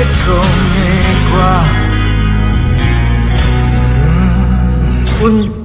eccomi qua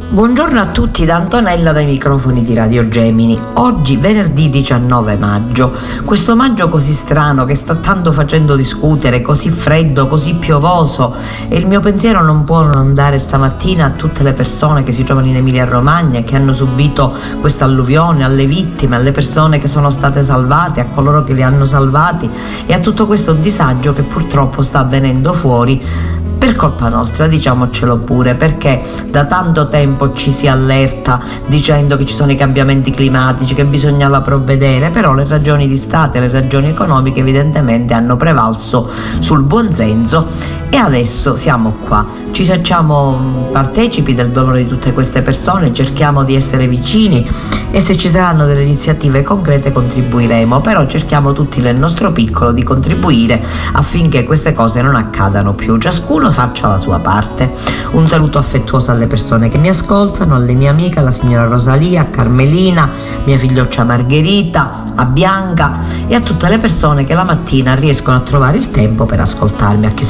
Buongiorno a tutti da Antonella dai microfoni di Radio Gemini. Oggi venerdì 19 maggio, questo maggio così strano che sta tanto facendo discutere, così freddo, così piovoso e il mio pensiero non può non andare stamattina a tutte le persone che si trovano in Emilia Romagna e che hanno subito questa alluvione, alle vittime, alle persone che sono state salvate, a coloro che li hanno salvati e a tutto questo disagio che purtroppo sta avvenendo fuori per colpa nostra, diciamocelo pure, perché da tanto tempo ci si allerta dicendo che ci sono i cambiamenti climatici, che bisognava provvedere, però le ragioni di Stato e le ragioni economiche evidentemente hanno prevalso sul buonsenso e adesso siamo qua, ci facciamo partecipi del dolore di tutte queste persone, cerchiamo di essere vicini e se ci saranno delle iniziative concrete contribuiremo, però cerchiamo tutti nel nostro piccolo di contribuire affinché queste cose non accadano più, ciascuno faccia la sua parte. Un saluto affettuoso alle persone che mi ascoltano, alle mie amiche, alla signora Rosalia, a Carmelina, mia figlioccia Margherita, a Bianca e a tutte le persone che la mattina riescono a trovare il tempo per ascoltarmi, a chi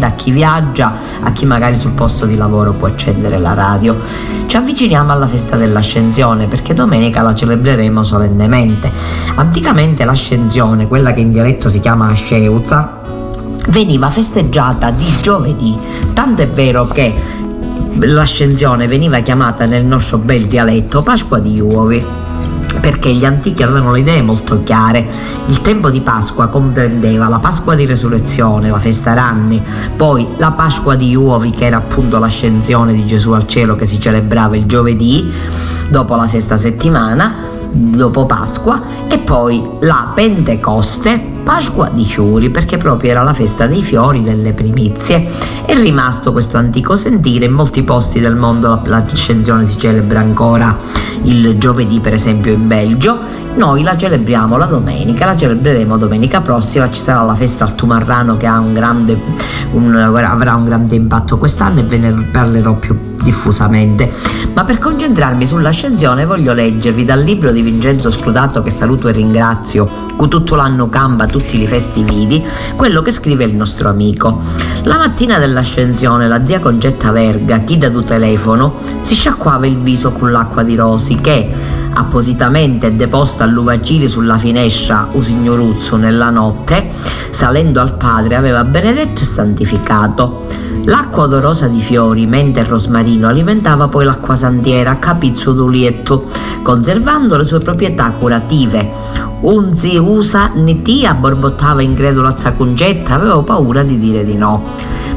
sfaccenda, a chi viaggia, a chi magari sul posto di lavoro può accendere la radio. Ci avviciniamo alla festa dell'ascensione perché domenica la celebreremo solennemente. Anticamente l'ascensione, quella che in dialetto si chiama Asceuza, veniva festeggiata di giovedì, tanto è vero che l'ascensione veniva chiamata nel nostro bel dialetto Pasqua di Uovi perché gli antichi avevano le idee molto chiare. Il tempo di Pasqua comprendeva la Pasqua di Resurrezione, la festa Ranni, poi la Pasqua di Uovi, che era appunto l'ascensione di Gesù al cielo che si celebrava il giovedì, dopo la sesta settimana, dopo Pasqua, e poi la Pentecoste, Pasqua di Fiori, perché proprio era la festa dei fiori, delle primizie. È rimasto questo antico sentire, in molti posti del mondo l'ascensione si celebra ancora il giovedì, per esempio in Belgio. Noi la celebriamo la domenica, la celebreremo domenica prossima, ci sarà la festa al Tumarrano che un grande, un, avrà un grande impatto quest'anno e ve ne parlerò più diffusamente. Ma per concentrarmi sull'ascensione voglio leggervi dal libro di Vincenzo Scrutato che saluto e ringrazio, cu tutto l'anno camba tutti i festi vivi, quello che scrive il nostro amico. La mattina dell'ascensione la zia Concetta Verga, chi da tu telefono, si sciacquava il viso con l'acqua di rosi che appositamente deposta all'uvacili sulla finestra u signoruzzo nella notte, salendo al padre aveva benedetto e santificato. L'acqua odorosa di fiori, mente e rosmarino alimentava poi l'acqua a capizzo d'ulietto, conservando le sue proprietà curative. Un zi usa nitia borbottava incredula Zacungetta, avevo paura di dire di no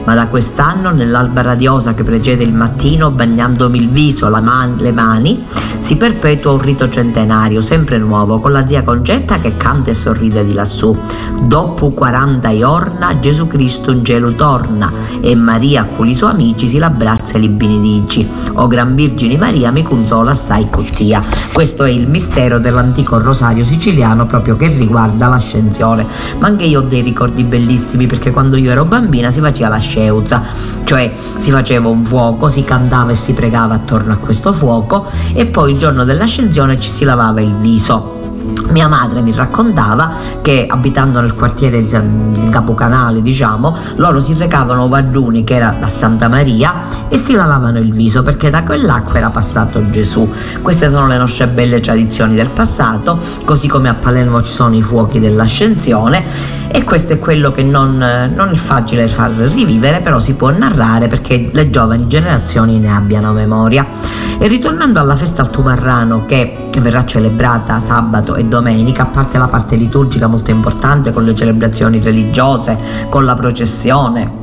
ma da quest'anno nell'alba radiosa che precede il mattino, bagnandomi il viso, man- le mani, si perpetua un rito centenario, sempre nuovo, con la zia Concetta che canta e sorride di lassù. Dopo 40 giorni Gesù Cristo in cielo torna e Maria con i suoi amici si l'abbraccia e li benedici. O Gran Vergine Maria mi consola assai cottia. Questo è il mistero dell'antico rosario siciliano proprio che riguarda l'ascensione. Ma anche io ho dei ricordi bellissimi perché quando io ero bambina si faceva la sceuza, cioè si faceva un fuoco, si cantava e si pregava attorno a questo fuoco e poi il giorno dell'ascensione ci si lavava il viso. Mia madre mi raccontava che abitando nel quartiere di Capocanale, diciamo, loro si recavano Vaggiuni che era da Santa Maria e si lavavano il viso perché da quell'acqua era passato Gesù. Queste sono le nostre belle tradizioni del passato, così come a Palermo ci sono i fuochi dell'ascensione e questo è quello che non, non è facile far rivivere, però si può narrare perché le giovani generazioni ne abbiano memoria. E ritornando alla festa al Tumarrano che verrà celebrata sabato e domenica, a parte la parte liturgica molto importante con le celebrazioni religiose, con la processione,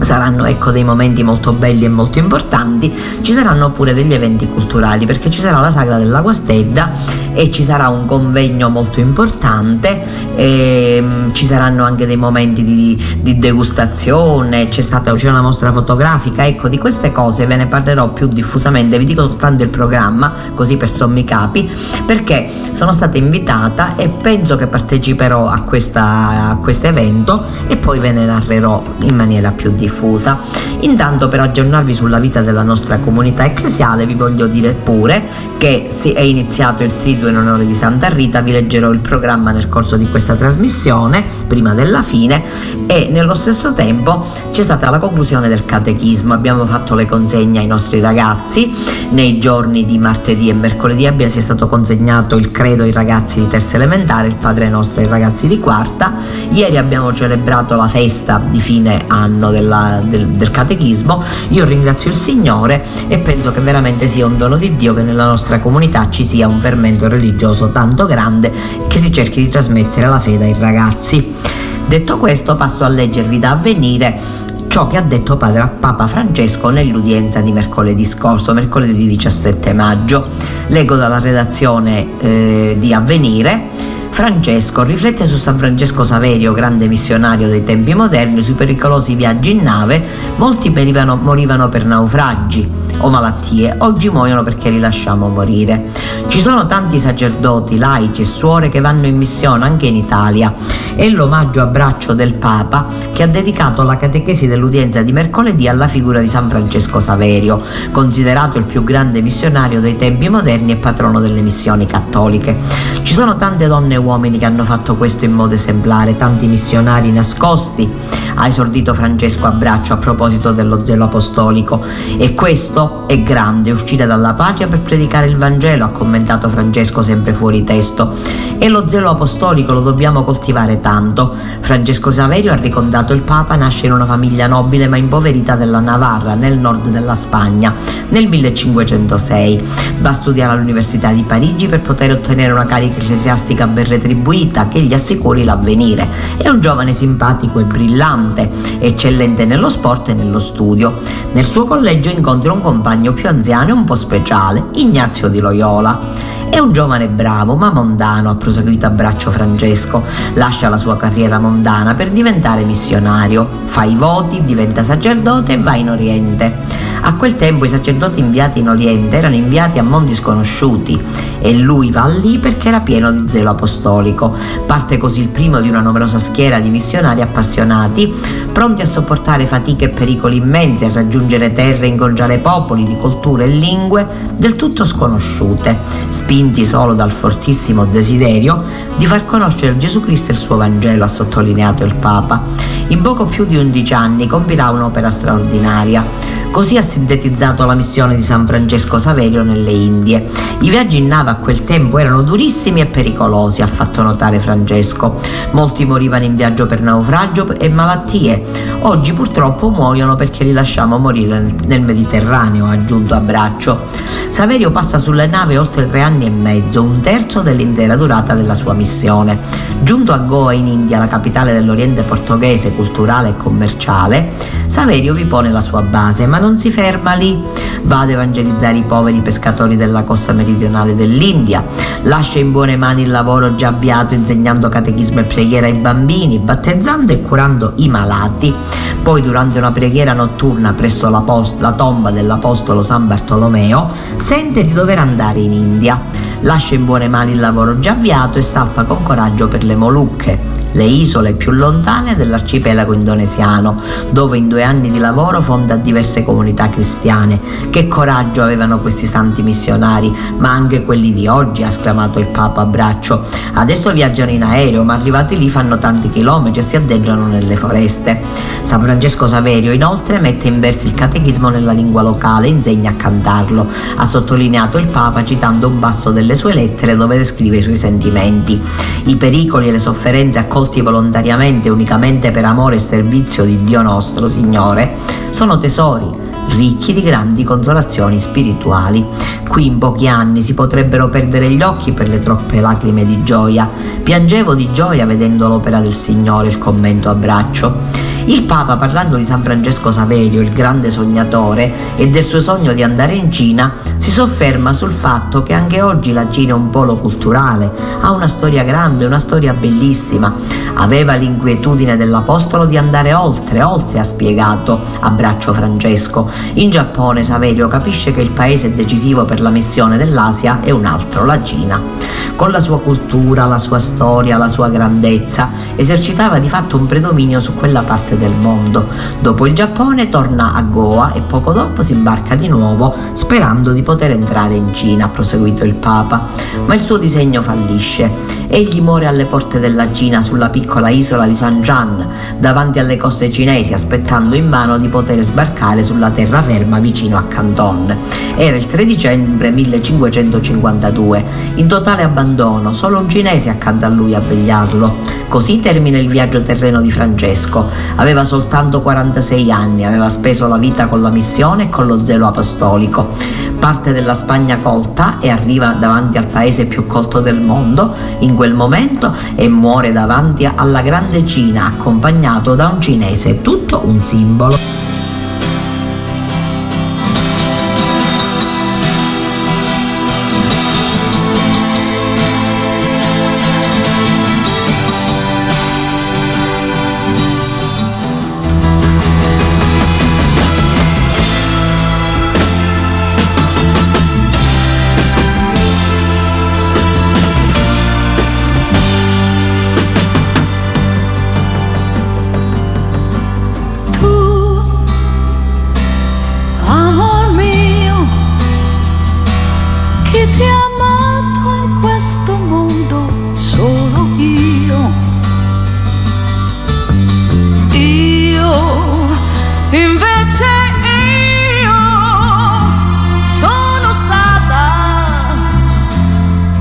saranno ecco dei momenti molto belli e molto importanti. Ci saranno pure degli eventi culturali perché ci sarà la sagra della Guastedda e ci sarà un convegno molto importante. E, ehm, ci saranno anche dei momenti di, di degustazione. C'è stata c'è una mostra fotografica ecco di queste cose. Ve ne parlerò più diffusamente. Vi dico soltanto il programma così per sommi capi perché sono stata invitata e penso che parteciperò a questo evento e poi ve ne narrerò in maniera più diffusa. Intanto per aggiornarvi sulla vita della nostra comunità ecclesiale vi voglio dire pure che si è iniziato il triduo in onore di Santa Rita, vi leggerò il programma nel corso di questa trasmissione, prima della fine, e nello stesso tempo c'è stata la conclusione del catechismo, abbiamo fatto le consegne ai nostri ragazzi, nei giorni di martedì e mercoledì abbia sia stato consegnato il credo ai ragazzi di terza elementare, il Padre nostro ai ragazzi di quarta, ieri abbiamo celebrato la festa di fine anno della, del, del catechismo, io ringrazio il Signore e penso che veramente sia un dono di Dio che nella nostra comunità ci sia un fermento religioso tanto grande che si cerchi di trasmettere la fede ai ragazzi. Detto questo passo a leggervi da avvenire ciò che ha detto padre Papa Francesco nell'udienza di mercoledì scorso, mercoledì 17 maggio. Leggo dalla redazione eh, di Avvenire. Francesco riflette su San Francesco Saverio, grande missionario dei tempi moderni, sui pericolosi viaggi in nave, molti morivano, per naufragi o malattie, oggi muoiono perché li lasciamo morire. Ci sono tanti sacerdoti, laici e suore che vanno in missione anche in Italia. È l'omaggio a braccio del Papa che ha dedicato la catechesi dell'udienza di mercoledì alla figura di San Francesco Saverio, considerato il più grande missionario dei tempi moderni e patrono delle missioni cattoliche. Ci sono tante donne e uomini che hanno fatto questo in modo esemplare, tanti missionari nascosti, ha esordito Francesco a braccio a proposito dello zelo apostolico e questo è grande, uscire dalla pace per predicare il Vangelo, ha commentato Francesco sempre fuori testo. E lo zelo apostolico lo dobbiamo coltivare tanto. Francesco Saverio ha ricordato il Papa, nasce in una famiglia nobile ma impoverita della Navarra, nel nord della Spagna, nel 1506. Va a studiare all'Università di Parigi per poter ottenere una carica ecclesiastica ben retribuita che gli assicuri l'avvenire. È un giovane simpatico e brillante, eccellente nello sport e nello studio. Nel suo collegio incontra un compagno più anziano e un po' speciale, Ignazio di Loyola. È un giovane bravo ma mondano, ha proseguito a braccio Francesco. Lascia la sua carriera mondana per diventare missionario. Fa i voti, diventa sacerdote e va in Oriente. A quel tempo i sacerdoti inviati in Oriente erano inviati a mondi sconosciuti e lui va lì perché era pieno di zelo apostolico. Parte così il primo di una numerosa schiera di missionari appassionati, pronti a sopportare fatiche e pericoli immensi, a raggiungere terre e incontrare popoli di culture e lingue del tutto sconosciute, spinti solo dal fortissimo desiderio di far conoscere Gesù Cristo e il suo Vangelo, ha sottolineato il Papa. In poco più di 11 anni compirà un'opera straordinaria. Così ha sintetizzato la missione di San Francesco Saverio nelle Indie. I viaggi in nave a quel tempo erano durissimi e pericolosi, ha fatto notare Francesco. Molti morivano in viaggio per naufragio e malattie. Oggi purtroppo muoiono perché li lasciamo morire nel Mediterraneo, ha aggiunto a braccio. Saverio passa sulle navi oltre tre anni e mezzo, un terzo dell'intera durata della sua missione. Giunto a Goa in India, la capitale dell'Oriente portoghese, culturale e commerciale, Saverio vi pone la sua base, ma non si ferma lì. Va ad evangelizzare i poveri pescatori della costa meridionale dell'India, lascia in buone mani il lavoro già avviato insegnando catechismo e preghiera ai bambini, battezzando e curando i malati. Poi durante una preghiera notturna presso la, post- la tomba dell'Apostolo San Bartolomeo sente di dover andare in India. Lascia in buone mani il lavoro già avviato e salpa con coraggio per le Molucche le isole più lontane dell'arcipelago indonesiano, dove in due anni di lavoro fonda diverse comunità cristiane. Che coraggio avevano questi santi missionari, ma anche quelli di oggi, ha esclamato il Papa a braccio. Adesso viaggiano in aereo, ma arrivati lì fanno tanti chilometri e si addentrano nelle foreste. San Francesco Saverio inoltre mette in versi il catechismo nella lingua locale e insegna a cantarlo. Ha sottolineato il Papa citando un passo delle sue lettere dove descrive i suoi sentimenti. I pericoli e le sofferenze accolti volontariamente unicamente per amore e servizio di Dio nostro, Signore, sono tesori ricchi di grandi consolazioni spirituali. Qui in pochi anni si potrebbero perdere gli occhi per le troppe lacrime di gioia. Piangevo di gioia vedendo l'opera del Signore, il commento a braccio. Il Papa, parlando di San Francesco Saverio, il grande sognatore, e del suo sogno di andare in Cina, si sofferma sul fatto che anche oggi la Cina è un polo culturale, ha una storia grande, una storia bellissima. Aveva l'inquietudine dell'Apostolo di andare oltre, oltre ha spiegato a braccio Francesco. In Giappone Saverio capisce che il paese decisivo per la missione dell'Asia è un altro, la Cina. Con la sua cultura, la sua storia, la sua grandezza, esercitava di fatto un predominio su quella parte parte del mondo. Dopo il Giappone torna a Goa e poco dopo si imbarca di nuovo sperando di poter entrare in Cina, ha proseguito il Papa. Ma il suo disegno fallisce. Egli muore alle porte della Cina sulla piccola isola di San Jan, davanti alle coste cinesi, aspettando in vano di poter sbarcare sulla terraferma vicino a Canton. Era il 3 dicembre 1552. In totale abbandono, solo un cinese accanto a lui a vegliarlo. Così termina il viaggio terreno di Francesco. Aveva soltanto 46 anni, aveva speso la vita con la missione e con lo zelo apostolico. Parte della Spagna colta e arriva davanti al paese più colto del mondo in quel momento e muore davanti alla grande Cina accompagnato da un cinese, tutto un simbolo.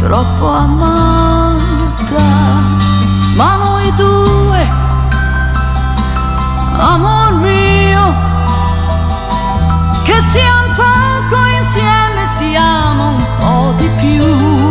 troppo amata, ma noi due, amor mio, che siamo poco insieme, siamo un po' di più.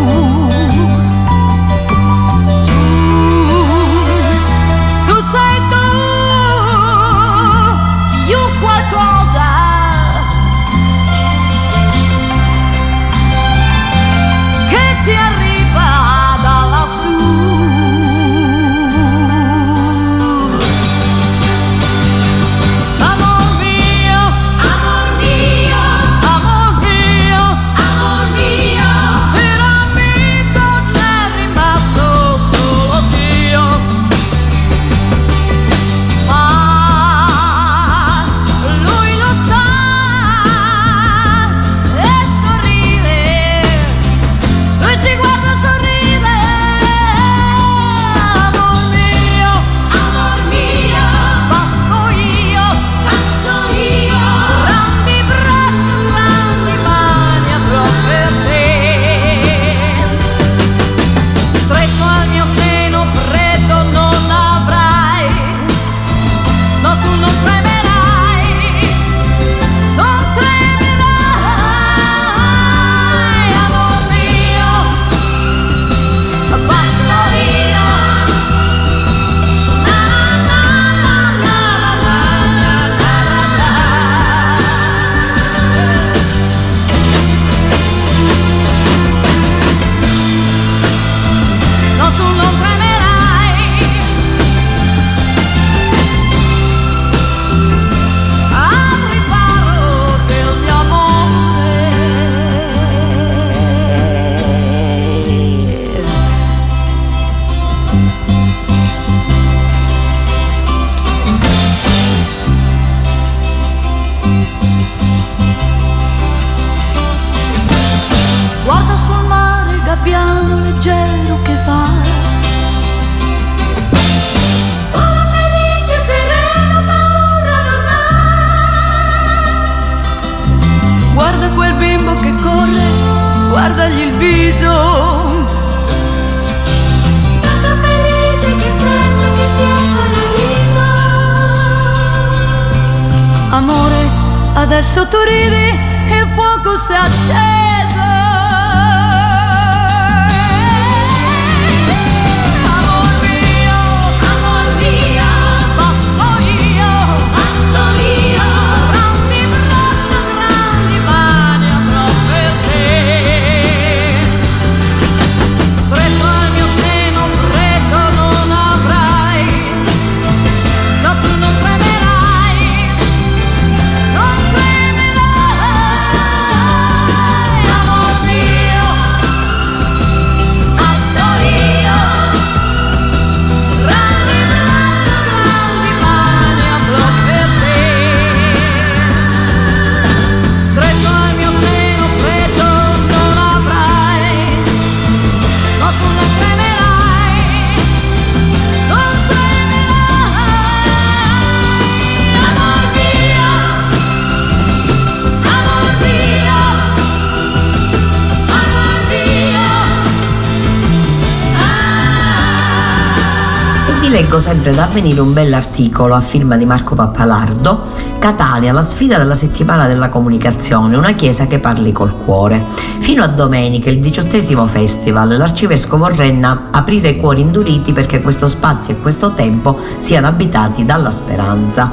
Leggo sempre da avvenire un bell'articolo a firma di Marco Pappalardo, Catania, la sfida della settimana della comunicazione, una chiesa che parli col cuore. Fino a domenica, il diciottesimo festival, l'arcivescovo vorrenna aprire i cuori induriti perché questo spazio e questo tempo siano abitati dalla speranza.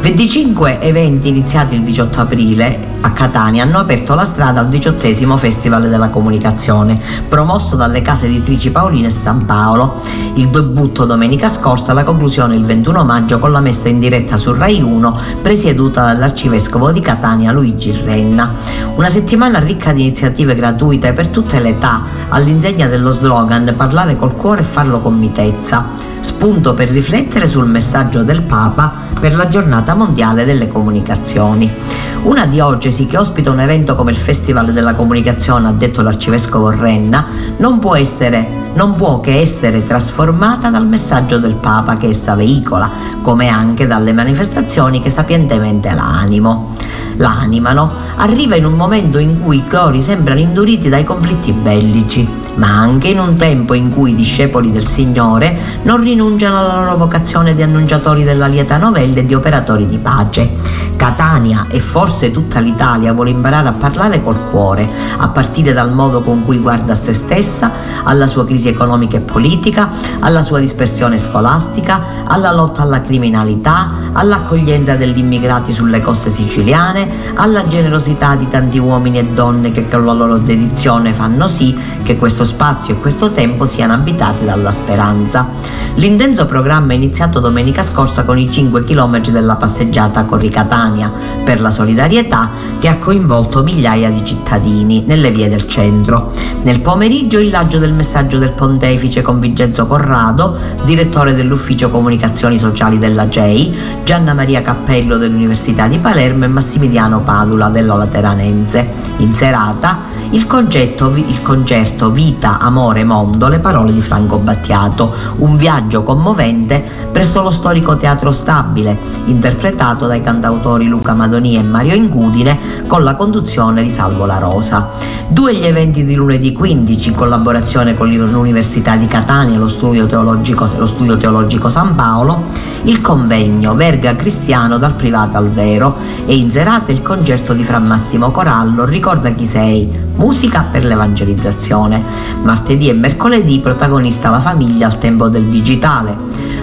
25 eventi iniziati il 18 aprile a Catania hanno aperto la strada al diciottesimo Festival della Comunicazione, promosso dalle case editrici Paolina e San Paolo. Il debutto domenica scorsa, la conclusione il 21 maggio con la messa in diretta su Rai 1, presieduta dall'arcivescovo di Catania Luigi Renna. Una settimana ricca di iniziative gratuite per tutte le età, all'insegna dello slogan Parlare col cuore e farlo con mitezza spunto per riflettere sul messaggio del Papa per la giornata mondiale delle comunicazioni. Una diocesi che ospita un evento come il Festival della Comunicazione, ha detto l'arcivescovo Renna, non può essere non può che essere trasformata dal messaggio del Papa che essa veicola, come anche dalle manifestazioni che sapientemente la animo. La animano, arriva in un momento in cui i cori sembrano induriti dai conflitti bellici, ma anche in un tempo in cui i discepoli del Signore non rinunciano alla loro vocazione di annunciatori della lieta novella e di operatori di pace. Catania e forse tutta l'Italia vuole imparare a parlare col cuore, a partire dal modo con cui guarda a se stessa, alla sua crisi economica e politica, alla sua dispersione scolastica, alla lotta alla criminalità, all'accoglienza degli immigrati sulle coste siciliane, alla generosità di tanti uomini e donne che con la loro dedizione fanno sì che questo spazio e questo tempo siano abitati dalla speranza. L'intenso programma è iniziato domenica scorsa con i 5 km della passeggiata Corri Catania per la solidarietà che ha coinvolto migliaia di cittadini nelle vie del centro. Nel pomeriggio il laggio del messaggio del pontefice con Vincenzo Corrado, direttore dell'ufficio comunicazioni sociali della GEI, Gianna Maria Cappello dell'Università di Palermo e Massimiliano Padula della Lateranense. In serata il, congetto, il concerto Vita, Amore, Mondo, le parole di Franco Battiato, un viaggio commovente presso lo storico Teatro Stabile, interpretato dai cantautori Luca Madoni e Mario Ingudine con la conduzione di Salvo La Rosa. Due gli eventi di lunedì 15 in collaborazione con l'Università di Catania e lo Studio Teologico, lo Studio Teologico San Paolo, il convegno Verga Cristiano dal privato al vero e in serata il concerto di Fra Massimo Corallo Ricorda chi sei, Musica per l'evangelizzazione. Martedì e mercoledì protagonista la famiglia al tempo del digitale,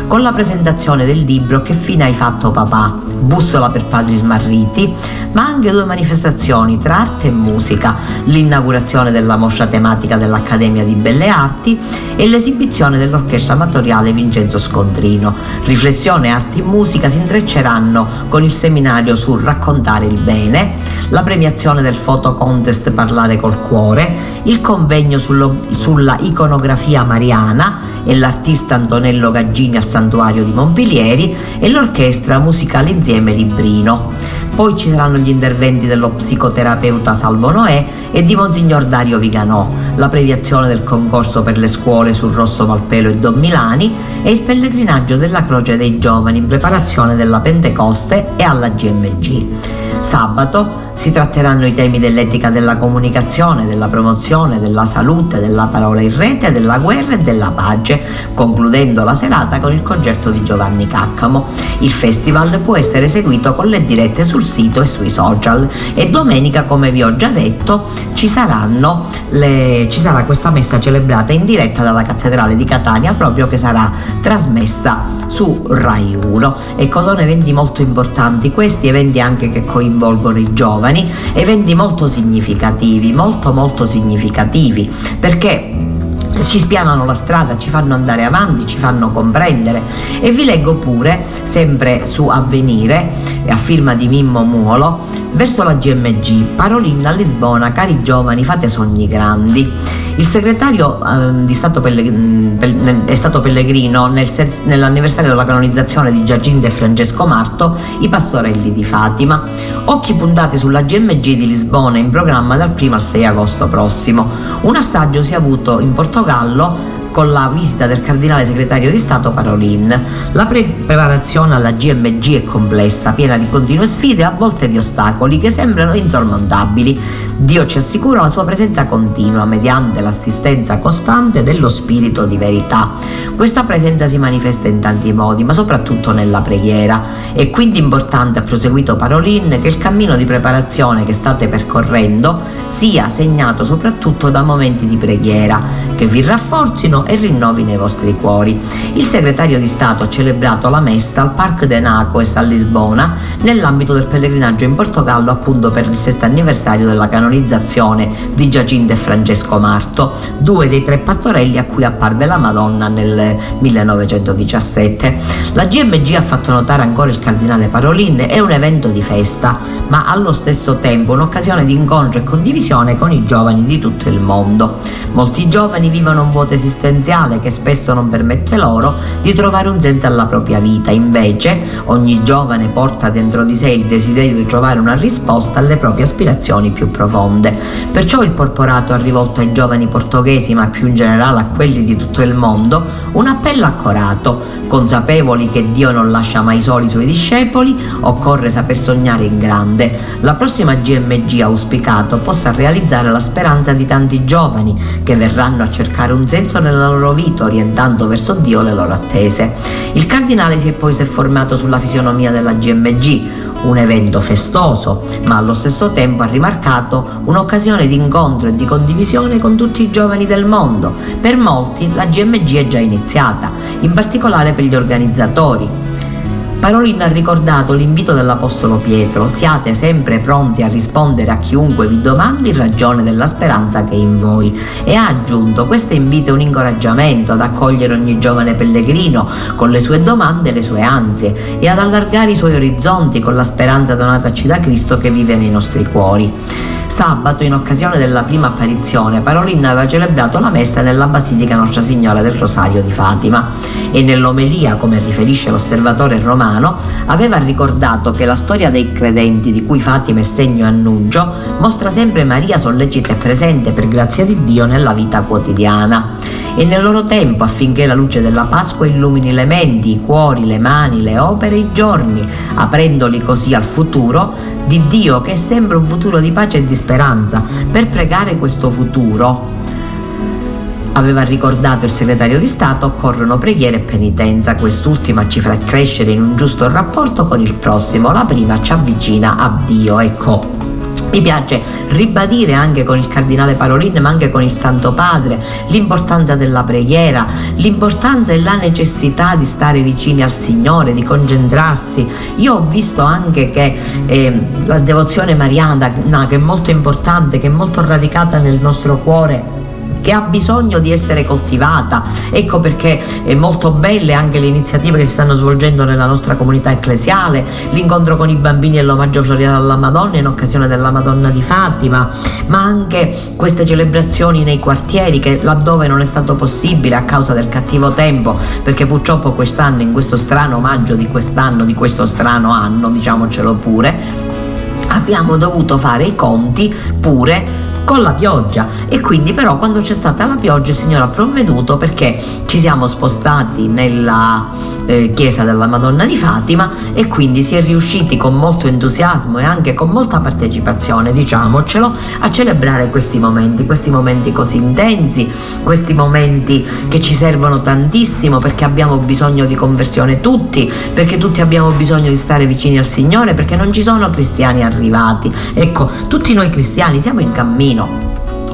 con la presentazione del libro Che fine hai fatto papà? Bussola per padri smarriti, ma anche due manifestazioni tra arte e musica, l'inaugurazione della mostra tematica dell'Accademia di Belle Arti e l'esibizione dell'orchestra amatoriale Vincenzo Scontrino. Riflessione, arte e musica si intrecceranno con il seminario sul raccontare il bene, la premiazione del foto contest Parlare col cuore, il convegno sullo, sulla iconografia mariana e l'artista Antonello Gaggini al Santuario di Montpilieri e l'orchestra musicale insieme Librino. Poi ci saranno gli interventi dello psicoterapeuta Salvo Noè e di Monsignor Dario Viganò, la previazione del concorso per le scuole sul Rosso Valpelo e Don Milani e il pellegrinaggio della Croce dei Giovani in preparazione della Pentecoste e alla GMG. Sabato si tratteranno i temi dell'etica della comunicazione, della promozione, della salute, della parola in rete, della guerra e della pace, concludendo la serata con il concerto di Giovanni Caccamo. Il festival può essere seguito con le dirette sul sito e sui social e domenica, come vi ho già detto, ci, le, ci sarà questa messa celebrata in diretta dalla cattedrale di Catania proprio che sarà trasmessa su Rai 1. Ecco, sono eventi molto importanti, questi eventi anche che coinvolgono i giovani, eventi molto significativi, molto molto significativi, perché ci spianano la strada, ci fanno andare avanti, ci fanno comprendere. E vi leggo pure, sempre su Avvenire, a firma di Mimmo Muolo, verso la GMG, Parolin a Lisbona, cari giovani, fate sogni grandi. Il segretario eh, Stato Pellegr- è stato Pellegrino nel, nell'anniversario della canonizzazione di Giacinta e Francesco Marto, i pastorelli di Fatima. Occhi puntati sulla GMG di Lisbona in programma dal 1 al 6 agosto prossimo. Un assaggio si è avuto in Portogallo con la visita del cardinale segretario di Stato Parolin. La pre- preparazione alla GMG è complessa, piena di continue sfide e a volte di ostacoli che sembrano insormontabili. Dio ci assicura la sua presenza continua mediante l'assistenza costante dello spirito di verità. Questa presenza si manifesta in tanti modi, ma soprattutto nella preghiera. È quindi importante, ha proseguito Parolin, che il cammino di preparazione che state percorrendo sia segnato soprattutto da momenti di preghiera che vi rafforzino e rinnovi nei vostri cuori. Il segretario di Stato ha celebrato la messa al Parc de Nacoes a Lisbona nell'ambito del pellegrinaggio in Portogallo appunto per il sesto anniversario della canonizzazione di Giacinta e Francesco Marto, due dei tre pastorelli a cui apparve la Madonna nel 1917. La GMG ha fatto notare ancora il cardinale Parolin, è un evento di festa, ma allo stesso tempo un'occasione di incontro e condivisione con i giovani di tutto il mondo. Molti giovani vivono un vuoto esistenziale esistenziale che spesso non permette loro di trovare un senso alla propria vita. Invece, ogni giovane porta dentro di sé il desiderio di trovare una risposta alle proprie aspirazioni più profonde. Perciò il porporato ha rivolto ai giovani portoghesi, ma più in generale a quelli di tutto il mondo, un appello accorato. Consapevoli che Dio non lascia mai soli i suoi discepoli, occorre saper sognare in grande. La prossima GMG auspicato possa realizzare la speranza di tanti giovani che verranno a cercare un senso nella la loro vita orientando verso Dio le loro attese. Il cardinale si è poi soffermato sulla fisionomia della GMG, un evento festoso, ma allo stesso tempo ha rimarcato un'occasione di incontro e di condivisione con tutti i giovani del mondo. Per molti la GMG è già iniziata, in particolare per gli organizzatori Parolin ha ricordato l'invito dell'Apostolo Pietro, siate sempre pronti a rispondere a chiunque vi domandi in ragione della speranza che è in voi e ha aggiunto questo invito è un incoraggiamento ad accogliere ogni giovane pellegrino con le sue domande e le sue ansie e ad allargare i suoi orizzonti con la speranza donataci da Cristo che vive nei nostri cuori. Sabato, in occasione della prima apparizione, Parolin aveva celebrato la messa nella Basilica Nostra Signora del Rosario di Fatima e nell'omelia, come riferisce l'osservatore romano, aveva ricordato che la storia dei credenti di cui Fatima è segno e annuncio mostra sempre Maria sollecita e presente per grazia di Dio nella vita quotidiana. E nel loro tempo affinché la luce della Pasqua illumini le menti, i cuori, le mani, le opere, i giorni, aprendoli così al futuro di Dio che sembra un futuro di pace e di speranza. Per pregare questo futuro, aveva ricordato il segretario di Stato, occorrono preghiera e penitenza. Quest'ultima ci fa crescere in un giusto rapporto con il prossimo, la prima ci avvicina a Dio. Ecco, mi piace ribadire anche con il cardinale Parolin, ma anche con il Santo Padre, l'importanza della preghiera, l'importanza e la necessità di stare vicini al Signore, di concentrarsi. Io ho visto anche che eh, la devozione mariana, che è molto importante, che è molto radicata nel nostro cuore, che ha bisogno di essere coltivata. Ecco perché è molto belle anche le iniziative che si stanno svolgendo nella nostra comunità ecclesiale, l'incontro con i bambini e l'omaggio floriale alla Madonna in occasione della Madonna di Fatima, ma anche queste celebrazioni nei quartieri che laddove non è stato possibile a causa del cattivo tempo, perché purtroppo quest'anno, in questo strano maggio di quest'anno, di questo strano anno, diciamocelo pure, abbiamo dovuto fare i conti pure con la pioggia e quindi però quando c'è stata la pioggia il Signore ha provveduto perché ci siamo spostati nella eh, chiesa della Madonna di Fatima e quindi si è riusciti con molto entusiasmo e anche con molta partecipazione, diciamocelo, a celebrare questi momenti, questi momenti così intensi, questi momenti che ci servono tantissimo perché abbiamo bisogno di conversione tutti, perché tutti abbiamo bisogno di stare vicini al Signore, perché non ci sono cristiani arrivati. Ecco, tutti noi cristiani siamo in cammino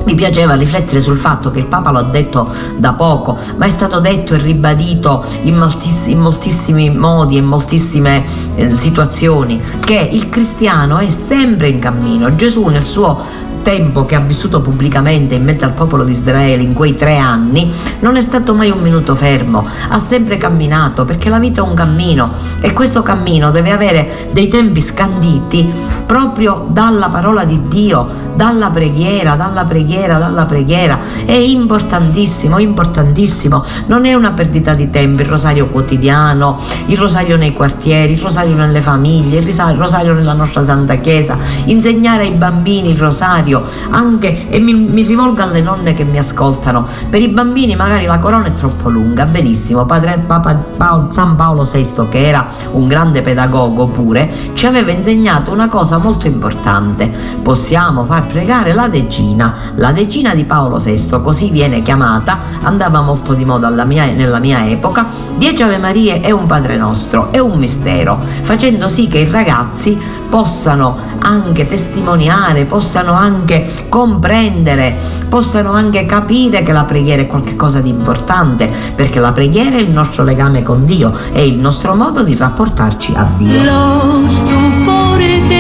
mi piaceva riflettere sul fatto che il Papa l'ha detto da poco, ma è stato detto e ribadito in, moltiss- in moltissimi modi e in moltissime eh, situazioni, che il cristiano è sempre in cammino. Gesù nel suo tempo che ha vissuto pubblicamente in mezzo al popolo di Israele in quei tre anni, non è stato mai un minuto fermo, ha sempre camminato perché la vita è un cammino e questo cammino deve avere dei tempi scanditi proprio dalla parola di Dio, dalla preghiera, dalla preghiera, dalla preghiera. È importantissimo, importantissimo. Non è una perdita di tempo il rosario quotidiano, il rosario nei quartieri, il rosario nelle famiglie, il rosario nella nostra Santa Chiesa, insegnare ai bambini il rosario, anche, e mi, mi rivolgo alle nonne che mi ascoltano, per i bambini magari la corona è troppo lunga, benissimo, padre Papa Paolo, San Paolo VI, che era un grande pedagogo pure, ci aveva insegnato una cosa molto importante. Possiamo far pregare la decina, la decina di Paolo VI, così viene chiamata, andava molto di moda mia, nella mia epoca, dieci Ave Marie e un Padre Nostro, è un mistero, facendo sì che i ragazzi possano anche testimoniare, possano anche comprendere, possano anche capire che la preghiera è qualcosa di importante, perché la preghiera è il nostro legame con Dio, è il nostro modo di rapportarci a Dio. Lo stupore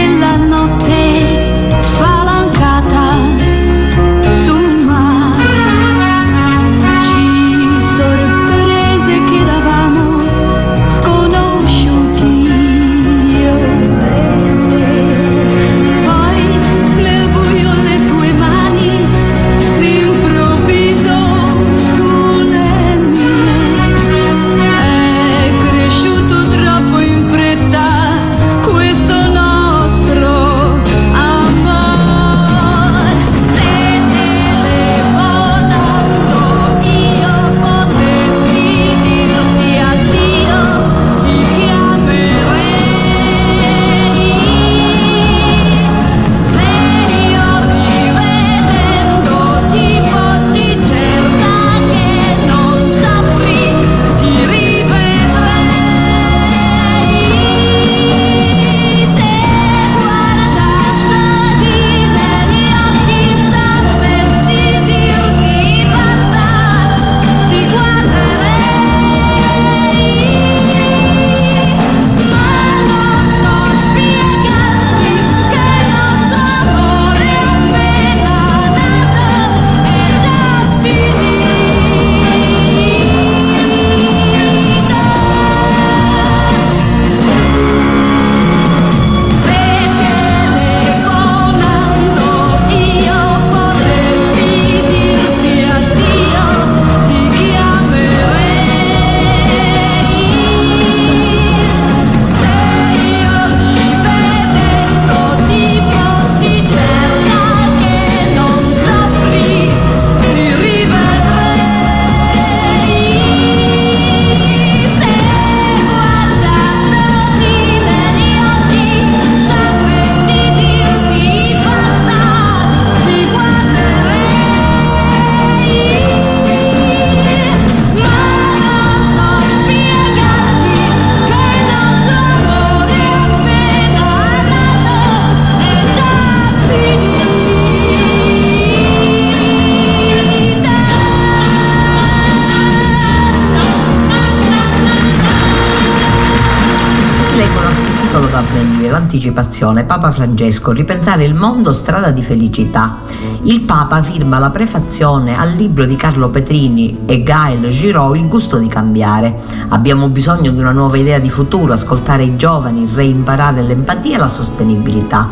l'anticipazione, Papa Francesco, ripensare il mondo strada di felicità. Il Papa firma la prefazione al libro di Carlo Petrini e Gael Giraud Il gusto di cambiare. Abbiamo bisogno di una nuova idea di futuro, ascoltare i giovani, reimparare l'empatia e la sostenibilità.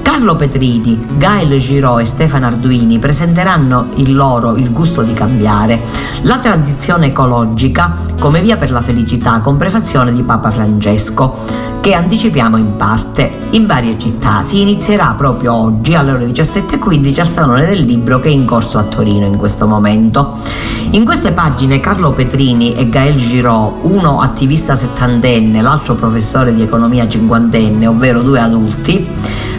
Carlo Petrini, Gael Giraud e Stefano Arduini presenteranno il loro Il gusto di cambiare, la tradizione ecologica come via per la felicità con prefazione di Papa Francesco che anticipiamo in parte in varie città. Si inizierà proprio oggi alle ore 17.15 al Salone del Libro che è in corso a Torino in questo momento. In queste pagine Carlo Petrini e Gael Giraud, uno attivista settantenne, l'altro professore di economia cinquantenne, ovvero due adulti,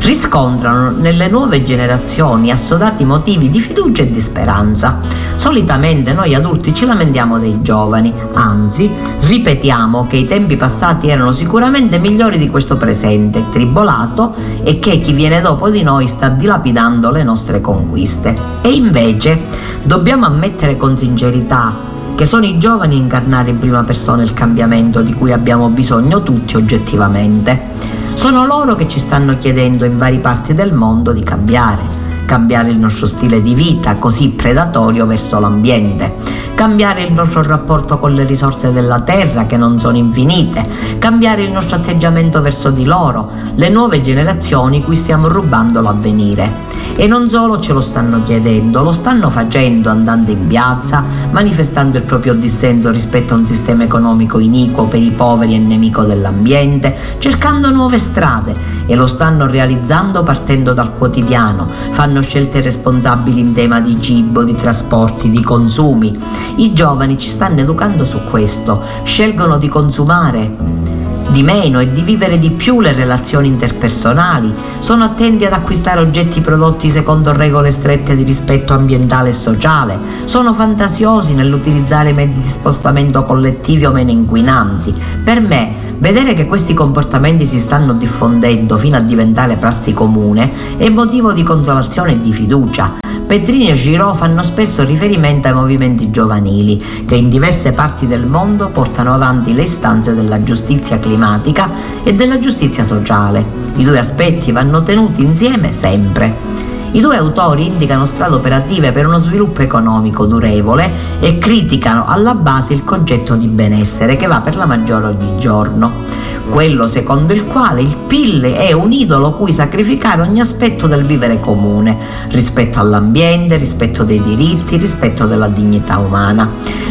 riscontrano nelle nuove generazioni assodati motivi di fiducia e di speranza. Solitamente noi adulti ci lamentiamo dei giovani, anzi ripetiamo che i tempi passati erano sicuramente migliori di questo presente, tribolato, e che chi viene dopo di noi sta dilapidando le nostre conquiste. E invece dobbiamo ammettere con sincerità che sono i giovani a incarnare in prima persona il cambiamento di cui abbiamo bisogno tutti oggettivamente. Sono loro che ci stanno chiedendo in varie parti del mondo di cambiare, cambiare il nostro stile di vita così predatorio verso l'ambiente, cambiare il nostro rapporto con le risorse della terra che non sono infinite, cambiare il nostro atteggiamento verso di loro, le nuove generazioni cui stiamo rubando l'avvenire. E non solo ce lo stanno chiedendo, lo stanno facendo andando in piazza, manifestando il proprio dissenso rispetto a un sistema economico iniquo per i poveri e nemico dell'ambiente, cercando nuove strade. E lo stanno realizzando partendo dal quotidiano, fanno scelte responsabili in tema di cibo, di trasporti, di consumi. I giovani ci stanno educando su questo, scelgono di consumare di meno e di vivere di più le relazioni interpersonali, sono attenti ad acquistare oggetti prodotti secondo regole strette di rispetto ambientale e sociale, sono fantasiosi nell'utilizzare mezzi di spostamento collettivi o meno inquinanti. Per me, vedere che questi comportamenti si stanno diffondendo fino a diventare prassi comune è motivo di consolazione e di fiducia. Petrini e Giraud fanno spesso riferimento ai movimenti giovanili che in diverse parti del mondo portano avanti le istanze della giustizia climatica e della giustizia sociale. I due aspetti vanno tenuti insieme sempre. I due autori indicano strade operative per uno sviluppo economico durevole e criticano alla base il concetto di benessere che va per la maggiore ogni giorno quello secondo il quale il PIL è un idolo cui sacrificare ogni aspetto del vivere comune, rispetto all'ambiente, rispetto dei diritti, rispetto della dignità umana.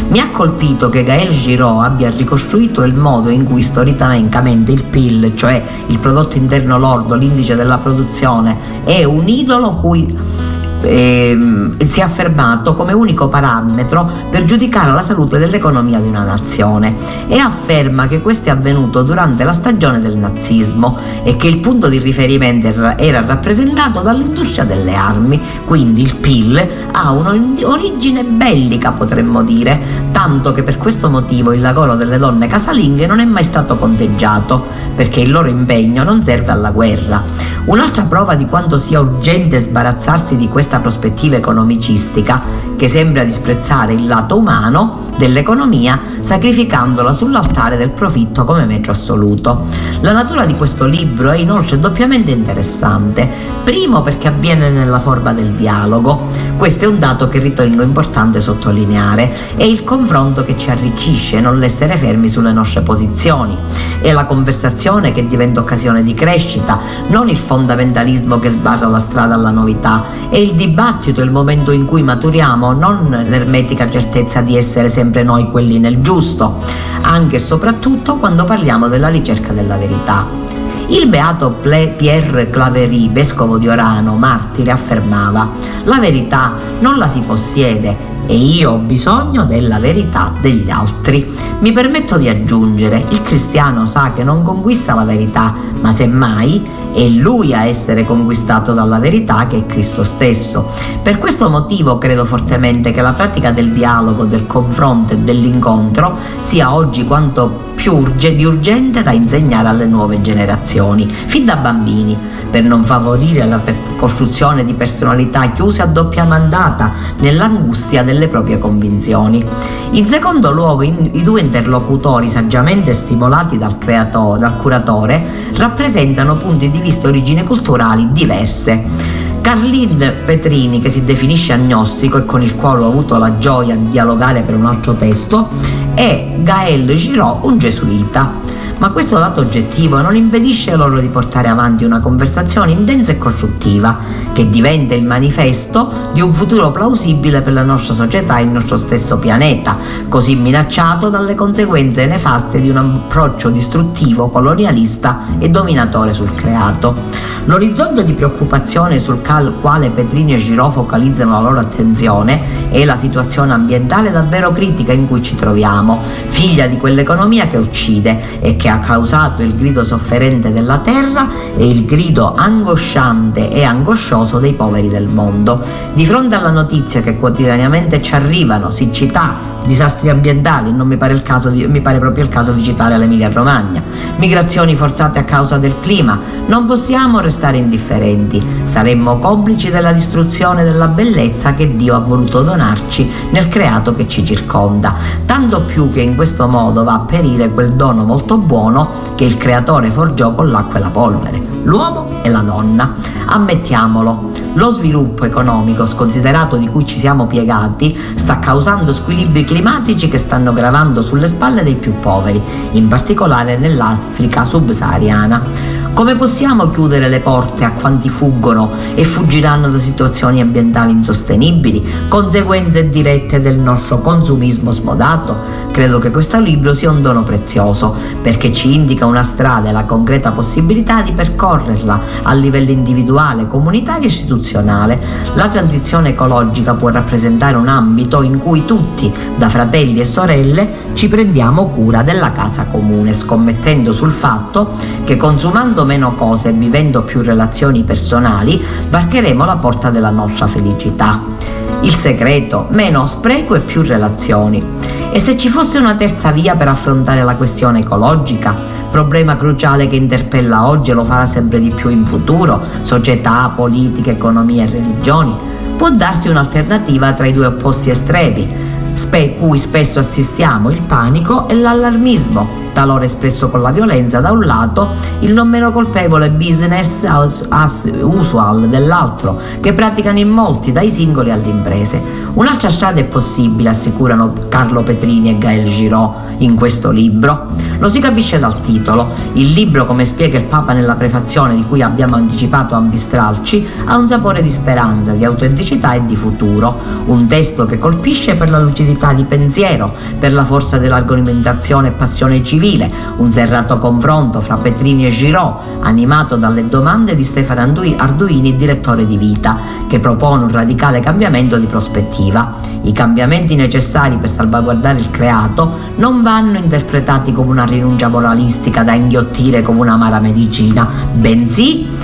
Mi ha colpito che Gael Giraud abbia ricostruito il modo in cui storicamente il PIL, cioè il prodotto interno lordo, l'indice della produzione, è un idolo cui eh, si è affermato come unico parametro per giudicare la salute dell'economia di una nazione e afferma che questo è avvenuto durante la stagione del nazismo e che il punto di riferimento era rappresentato dall'industria delle armi, quindi il PIL ha un'origine bellica potremmo dire, tanto che per questo motivo il lavoro delle donne casalinghe non è mai stato conteggiato, perché il loro impegno non serve alla guerra. Un'altra prova di quanto sia urgente sbarazzarsi di questa prospettiva economicistica che sembra disprezzare il lato umano dell'economia sacrificandola sull'altare del profitto come mezzo assoluto. La natura di questo libro è inoltre doppiamente interessante, primo perché avviene nella forma del dialogo, questo è un dato che ritengo importante sottolineare, è il confronto che ci arricchisce, non l'essere fermi sulle nostre posizioni, è la conversazione che diventa occasione di crescita, non il fondamentalismo che sbarra la strada alla novità, è il dibattito il momento in cui maturiamo, non l'ermetica certezza di essere sempre noi quelli nel giusto, anche e soprattutto quando parliamo della ricerca della verità. Il beato Pierre Claverie, vescovo di Orano, martire, affermava: La verità non la si possiede e io ho bisogno della verità degli altri. Mi permetto di aggiungere: il cristiano sa che non conquista la verità, ma semmai è lui a essere conquistato dalla verità che è Cristo stesso. Per questo motivo credo fortemente che la pratica del dialogo, del confronto e dell'incontro sia oggi quanto più urge, di urgente da insegnare alle nuove generazioni, fin da bambini, per non favorire la costruzione di personalità chiuse a doppia mandata nell'angustia delle proprie convinzioni. In secondo luogo, in, i due interlocutori saggiamente stimolati dal, creatore, dal curatore rappresentano punti di vista e origini culturali diverse. Carlin Petrini, che si definisce agnostico e con il quale ho avuto la gioia di dialogare per un altro testo, e Gael Giraud, un gesuita. Ma questo dato oggettivo non impedisce loro di portare avanti una conversazione intensa e costruttiva che diventa il manifesto di un futuro plausibile per la nostra società e il nostro stesso pianeta, così minacciato dalle conseguenze nefaste di un approccio distruttivo, colonialista e dominatore sul creato. L'orizzonte di preoccupazione sul quale Petrini e Giraud focalizzano la loro attenzione è la situazione ambientale davvero critica in cui ci troviamo, figlia di quell'economia che uccide e che ha causato il grido sofferente della terra e il grido angosciante e angoscioso dei poveri del mondo. Di fronte alla notizia che quotidianamente ci arrivano, siccità, disastri ambientali, non mi pare, di, mi pare proprio il caso di citare l'Emilia Romagna, migrazioni forzate a causa del clima, non possiamo restare indifferenti, saremmo complici della distruzione della bellezza che Dio ha voluto donarci nel creato che ci circonda, tanto più che in questo modo va a perire quel dono molto buono che il creatore forgiò con l'acqua e la polvere, l'uomo e la donna. Ammettiamolo, lo sviluppo economico sconsiderato di cui ci siamo piegati sta causando squilibri climatici che stanno gravando sulle spalle dei più poveri, in particolare nell'Africa subsahariana. Come possiamo chiudere le porte a quanti fuggono e fuggiranno da situazioni ambientali insostenibili, conseguenze dirette del nostro consumismo smodato? Credo che questo libro sia un dono prezioso perché ci indica una strada e la concreta possibilità di percorrerla a livello individuale, comunitario e istituzionale. La transizione ecologica può rappresentare un ambito in cui tutti, da fratelli e sorelle, ci prendiamo cura della casa comune, scommettendo sul fatto che consumando meno cose e vivendo più relazioni personali, varcheremo la porta della nostra felicità. Il segreto, meno spreco e più relazioni. E se ci fosse una terza via per affrontare la questione ecologica, problema cruciale che interpella oggi e lo farà sempre di più in futuro, società, politica, economia e religioni, può darsi un'alternativa tra i due opposti estremi, spe- cui spesso assistiamo, il panico e l'allarmismo, talora espresso con la violenza da un lato, il non meno colpevole business as usual dall'altro, che praticano in molti, dai singoli alle imprese. Un'altra strada è possibile, assicurano Carlo Petrini e Gael Giraud in questo libro. Lo si capisce dal titolo. Il libro, come spiega il Papa nella prefazione di cui abbiamo anticipato ambistralci, ha un sapore di speranza, di autenticità e di futuro. Un testo che colpisce per la lucidità di pensiero, per la forza dell'argomentazione e passione civile civile, un serrato confronto fra Petrini e Giraud, animato dalle domande di Stefano Arduini, direttore di Vita, che propone un radicale cambiamento di prospettiva. I cambiamenti necessari per salvaguardare il creato non vanno interpretati come una rinuncia moralistica da inghiottire come un'amara medicina, bensì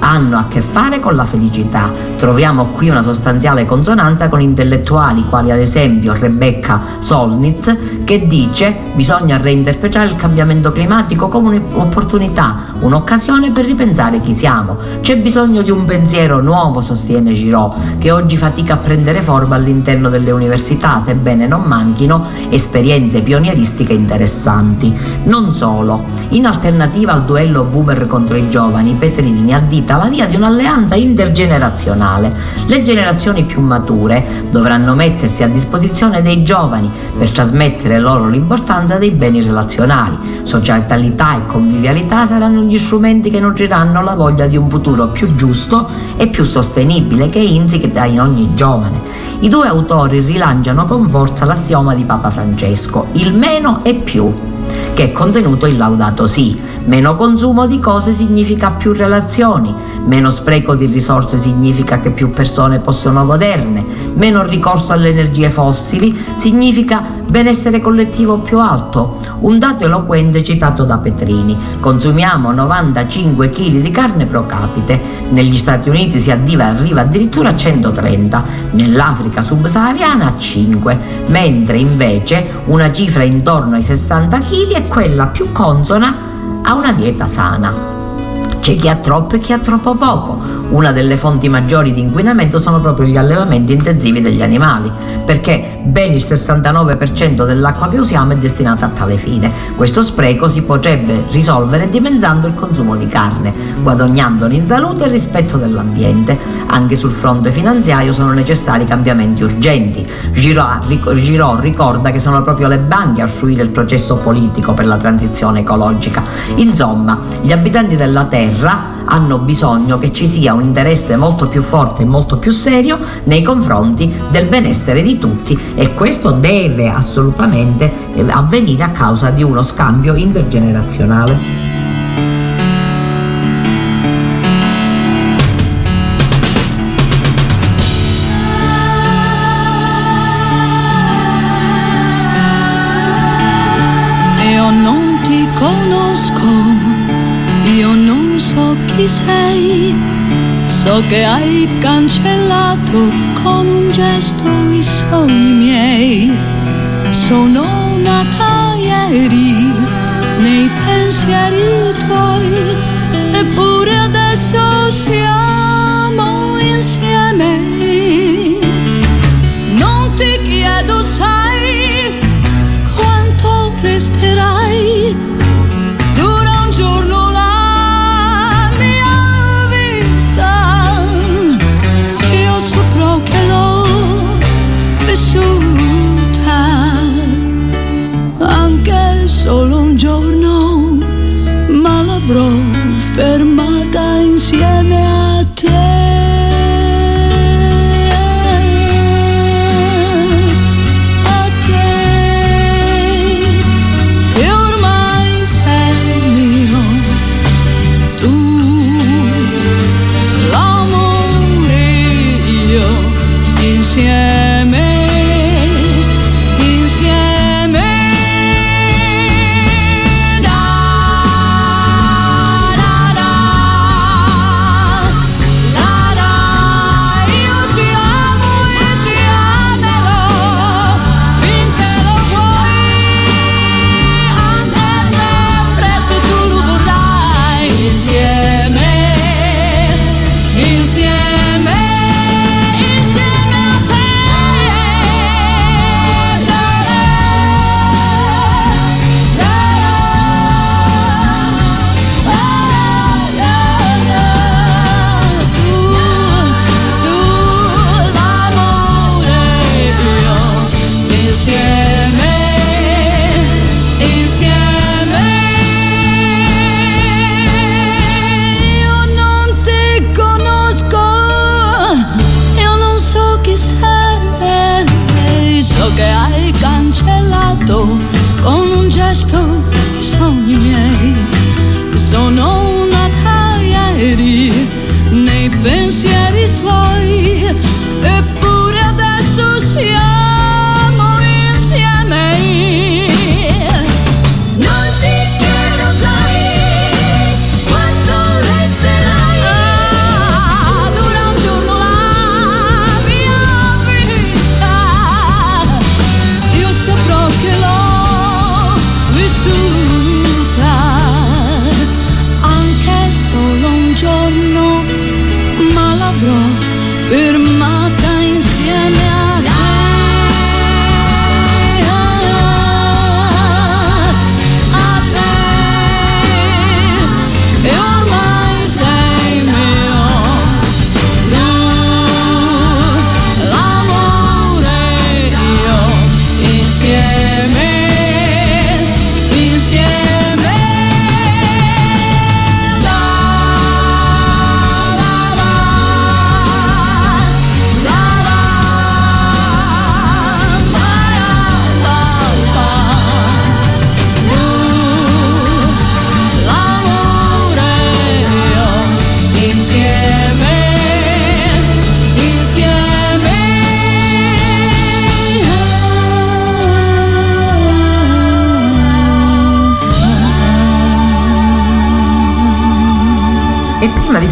hanno a che fare con la felicità. Troviamo qui una sostanziale consonanza con intellettuali quali ad esempio Rebecca Solnit che dice bisogna reinterpretare il cambiamento climatico come un'opportunità, un'occasione per ripensare chi siamo. C'è bisogno di un pensiero nuovo, sostiene Giraud, che oggi fatica a prendere forma all'interno delle università, sebbene non manchino esperienze pionieristiche interessanti. Non solo, in alternativa al duello boomer contro i giovani, Petrini ha addita la via di un'alleanza intergenerazionale. Le generazioni più mature dovranno mettersi a disposizione dei giovani per trasmettere loro l'importanza dei beni relazionali. Socialità e convivialità saranno gli strumenti che nutriranno la voglia di un futuro più giusto e più sostenibile che insita in ogni giovane. I due autori rilanciano con forza l'assioma di Papa Francesco, il meno e più, che è contenuto in Laudato Si. Meno consumo di cose significa più relazioni, meno spreco di risorse significa che più persone possono goderne, meno ricorso alle energie fossili significa benessere collettivo più alto. Un dato eloquente citato da Petrini. Consumiamo 95 kg di carne pro capite, negli Stati Uniti si arriva addirittura a 130, nell'Africa subsahariana a 5, mentre invece una cifra intorno ai 60 kg è quella più consona a una dieta sana. C'è chi ha troppo e chi ha troppo poco. Una delle fonti maggiori di inquinamento sono proprio gli allevamenti intensivi degli animali. Perché ben il 69% dell'acqua che usiamo è destinata a tale fine. Questo spreco si potrebbe risolvere dimezzando il consumo di carne, guadagnandone in salute e rispetto dell'ambiente. Anche sul fronte finanziario sono necessari cambiamenti urgenti. Girò ricorda che sono proprio le banche a uscire il processo politico per la transizione ecologica. Insomma, gli abitanti della Terra hanno bisogno che ci sia un interesse molto più forte e molto più serio nei confronti del benessere di tutti e questo deve assolutamente eh, avvenire a causa di uno scambio intergenerazionale. So che hai cancellato con un gesto i sogni miei. Sono nata ieri nei pensieri tuoi, eppure adesso siamo fermata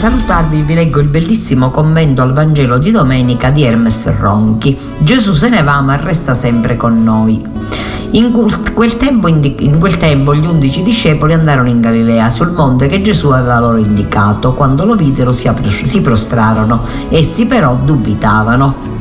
salutarvi vi leggo il bellissimo commento al Vangelo di domenica di Hermes Ronchi. Gesù se ne va ma resta sempre con noi. In quel, tempo, in quel tempo gli undici discepoli andarono in Galilea sul monte che Gesù aveva loro indicato. Quando lo videro si, prostrarono, essi però dubitavano.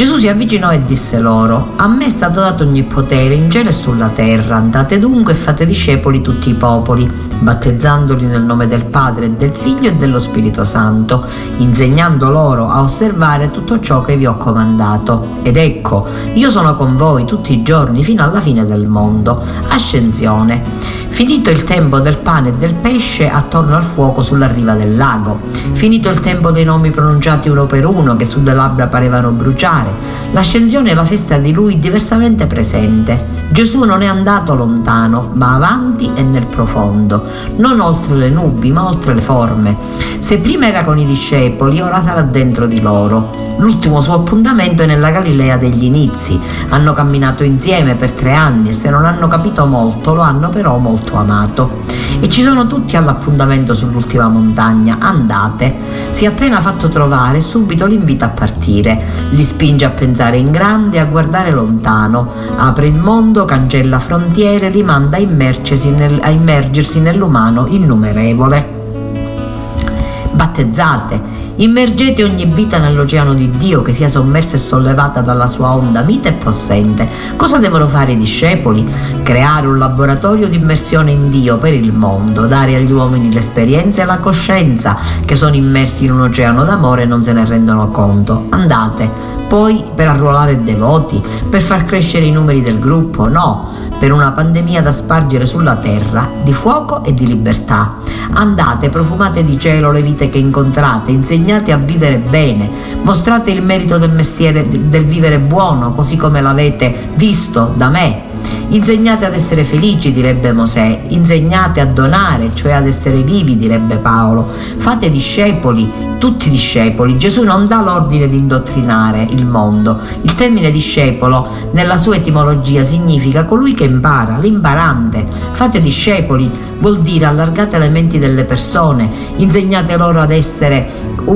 Gesù si avvicinò e disse loro, a me è stato dato ogni potere in cielo e sulla terra, andate dunque e fate discepoli tutti i popoli, battezzandoli nel nome del Padre, del Figlio e dello Spirito Santo, insegnando loro a osservare tutto ciò che vi ho comandato. Ed ecco, io sono con voi tutti i giorni fino alla fine del mondo. Ascensione. Finito il tempo del pane e del pesce attorno al fuoco sulla riva del lago. Finito il tempo dei nomi pronunciati uno per uno che sulle labbra parevano bruciare. L'ascensione è la festa di lui diversamente presente. Gesù non è andato lontano, ma avanti e nel profondo, non oltre le nubi, ma oltre le forme. Se prima era con i discepoli, ora sarà dentro di loro. L'ultimo suo appuntamento è nella Galilea degli inizi. Hanno camminato insieme per tre anni e se non hanno capito molto, lo hanno però molto amato. E ci sono tutti all'appuntamento sull'ultima montagna. Andate. Si è appena fatto trovare, subito li invita a partire. Li spinge a pensare in grande e a guardare lontano. Apre il mondo, cancella frontiere, li manda a immergersi, nel, a immergersi nell'umano innumerevole. Battezzate Immergete ogni vita nell'oceano di Dio che sia sommersa e sollevata dalla sua onda mite e possente. Cosa devono fare i discepoli? Creare un laboratorio di immersione in Dio per il mondo, dare agli uomini l'esperienza e la coscienza che sono immersi in un oceano d'amore e non se ne rendono conto. Andate, poi per arruolare devoti, per far crescere i numeri del gruppo, no per una pandemia da spargere sulla terra di fuoco e di libertà. Andate, profumate di cielo le vite che incontrate, insegnate a vivere bene, mostrate il merito del mestiere del vivere buono, così come l'avete visto da me Insegnate ad essere felici, direbbe Mosè, insegnate a donare, cioè ad essere vivi, direbbe Paolo. Fate discepoli, tutti discepoli. Gesù non dà l'ordine di indottrinare il mondo. Il termine discepolo, nella sua etimologia, significa colui che impara, l'imparante. Fate discepoli vuol dire allargate le menti delle persone, insegnate loro ad essere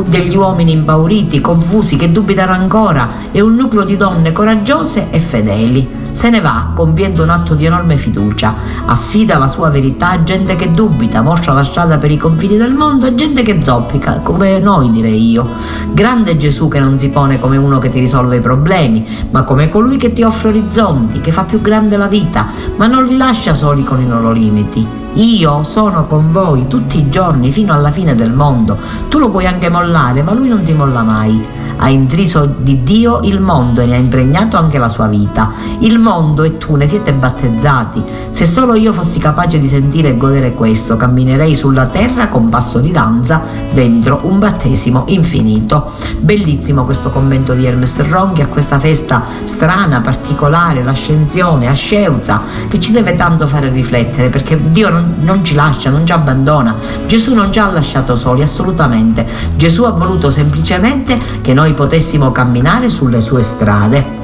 degli uomini impauriti, confusi, che dubitano ancora e un nucleo di donne coraggiose e fedeli. Se ne va compiendo un atto di enorme fiducia, affida la sua verità a gente che dubita, mostra la strada per i confini del mondo a gente che zoppica, come noi direi io. Grande Gesù che non si pone come uno che ti risolve i problemi, ma come colui che ti offre orizzonti, che fa più grande la vita, ma non li lascia soli con i loro limiti. Io sono con voi tutti i giorni fino alla fine del mondo. Tu lo puoi anche mollare, ma lui non ti molla mai ha intriso di Dio il mondo e ne ha impregnato anche la sua vita. Il mondo e tu ne siete battezzati. Se solo io fossi capace di sentire e godere questo, camminerei sulla terra con passo di danza dentro un battesimo infinito. Bellissimo questo commento di Hermes Ronchi a questa festa strana, particolare, l'ascensione, asceuza, che ci deve tanto fare riflettere perché Dio non, non ci lascia, non ci abbandona. Gesù non ci ha lasciato soli, assolutamente. Gesù ha voluto semplicemente che noi potessimo camminare sulle sue strade.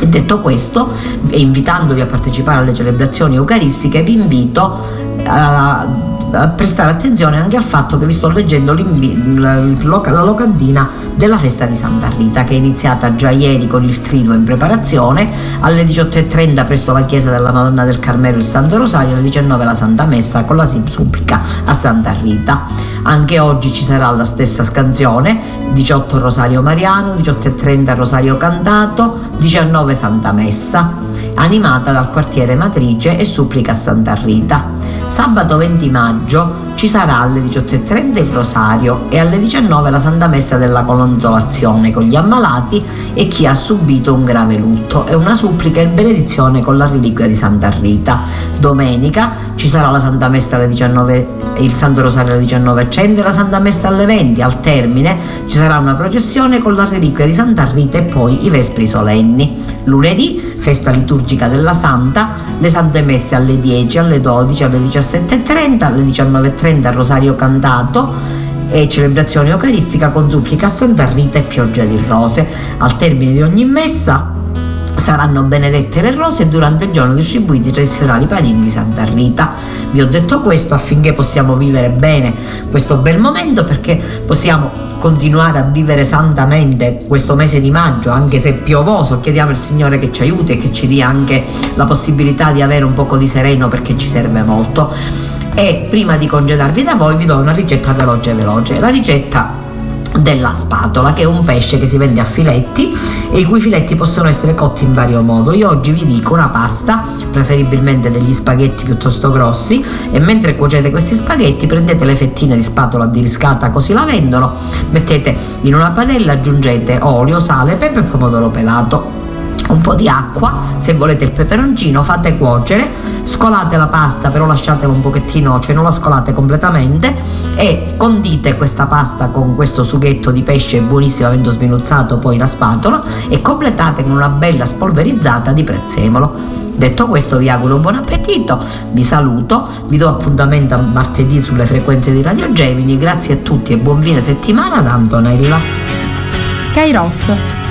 E detto questo, invitandovi a partecipare alle celebrazioni eucaristiche, vi invito a prestare attenzione anche al fatto che vi sto leggendo la locandina della festa di Santa Rita che è iniziata già ieri con il triduo in preparazione. Alle 18.30 presso la chiesa della Madonna del Carmelo il Santo Rosario alle 19 la Santa Messa con la supplica a Santa Rita. Anche oggi ci sarà la stessa scansione 18 Rosario Mariano 18.30 Rosario Cantato 19 Santa Messa animata dal quartiere Matrice e supplica a Santa Rita Sabato 20 maggio ci sarà alle 18.30 il rosario e alle 19 la Santa Messa della Consolazione con gli ammalati e chi ha subito un grave lutto e una supplica in benedizione con la reliquia di Santa Rita. Domenica ci sarà la Santa Messa alle 19 il Santo Rosario alle 19.30 e la Santa Messa alle 20. Al termine ci sarà una processione con la reliquia di Santa Rita e poi i Vespri solenni. Lunedì, festa liturgica della Santa, le Sante Messe alle 10, alle 12, alle 17.30, alle 19.30 Rosario cantato e celebrazione eucaristica con supplica a Santa Rita e pioggia di rose. Al termine di ogni messa saranno benedette le rose e durante il giorno distribuiti i tradizionali panini di Santa Rita. Vi ho detto questo affinché possiamo vivere bene questo bel momento perché possiamo continuare a vivere santamente questo mese di maggio, anche se piovoso, chiediamo al Signore che ci aiuti e che ci dia anche la possibilità di avere un poco di sereno perché ci serve molto. E prima di congedarvi da voi vi do una ricetta veloce veloce. La ricetta della spatola che è un pesce che si vende a filetti e i cui filetti possono essere cotti in vario modo. Io oggi vi dico una pasta preferibilmente degli spaghetti piuttosto grossi e mentre cuocete questi spaghetti prendete le fettine di spatola di riscata così la vendono mettete in una padella aggiungete olio sale pepe e pomodoro pelato un po' di acqua, se volete il peperoncino fate cuocere, scolate la pasta però lasciatela un pochettino, cioè non la scolate completamente e condite questa pasta con questo sughetto di pesce buonissimo avendo sminuzzato poi la spatola e completate con una bella spolverizzata di prezzemolo. Detto questo vi auguro buon appetito, vi saluto, vi do appuntamento a martedì sulle frequenze di Radio Gemini, grazie a tutti e buon fine settimana da Antonella. Kairos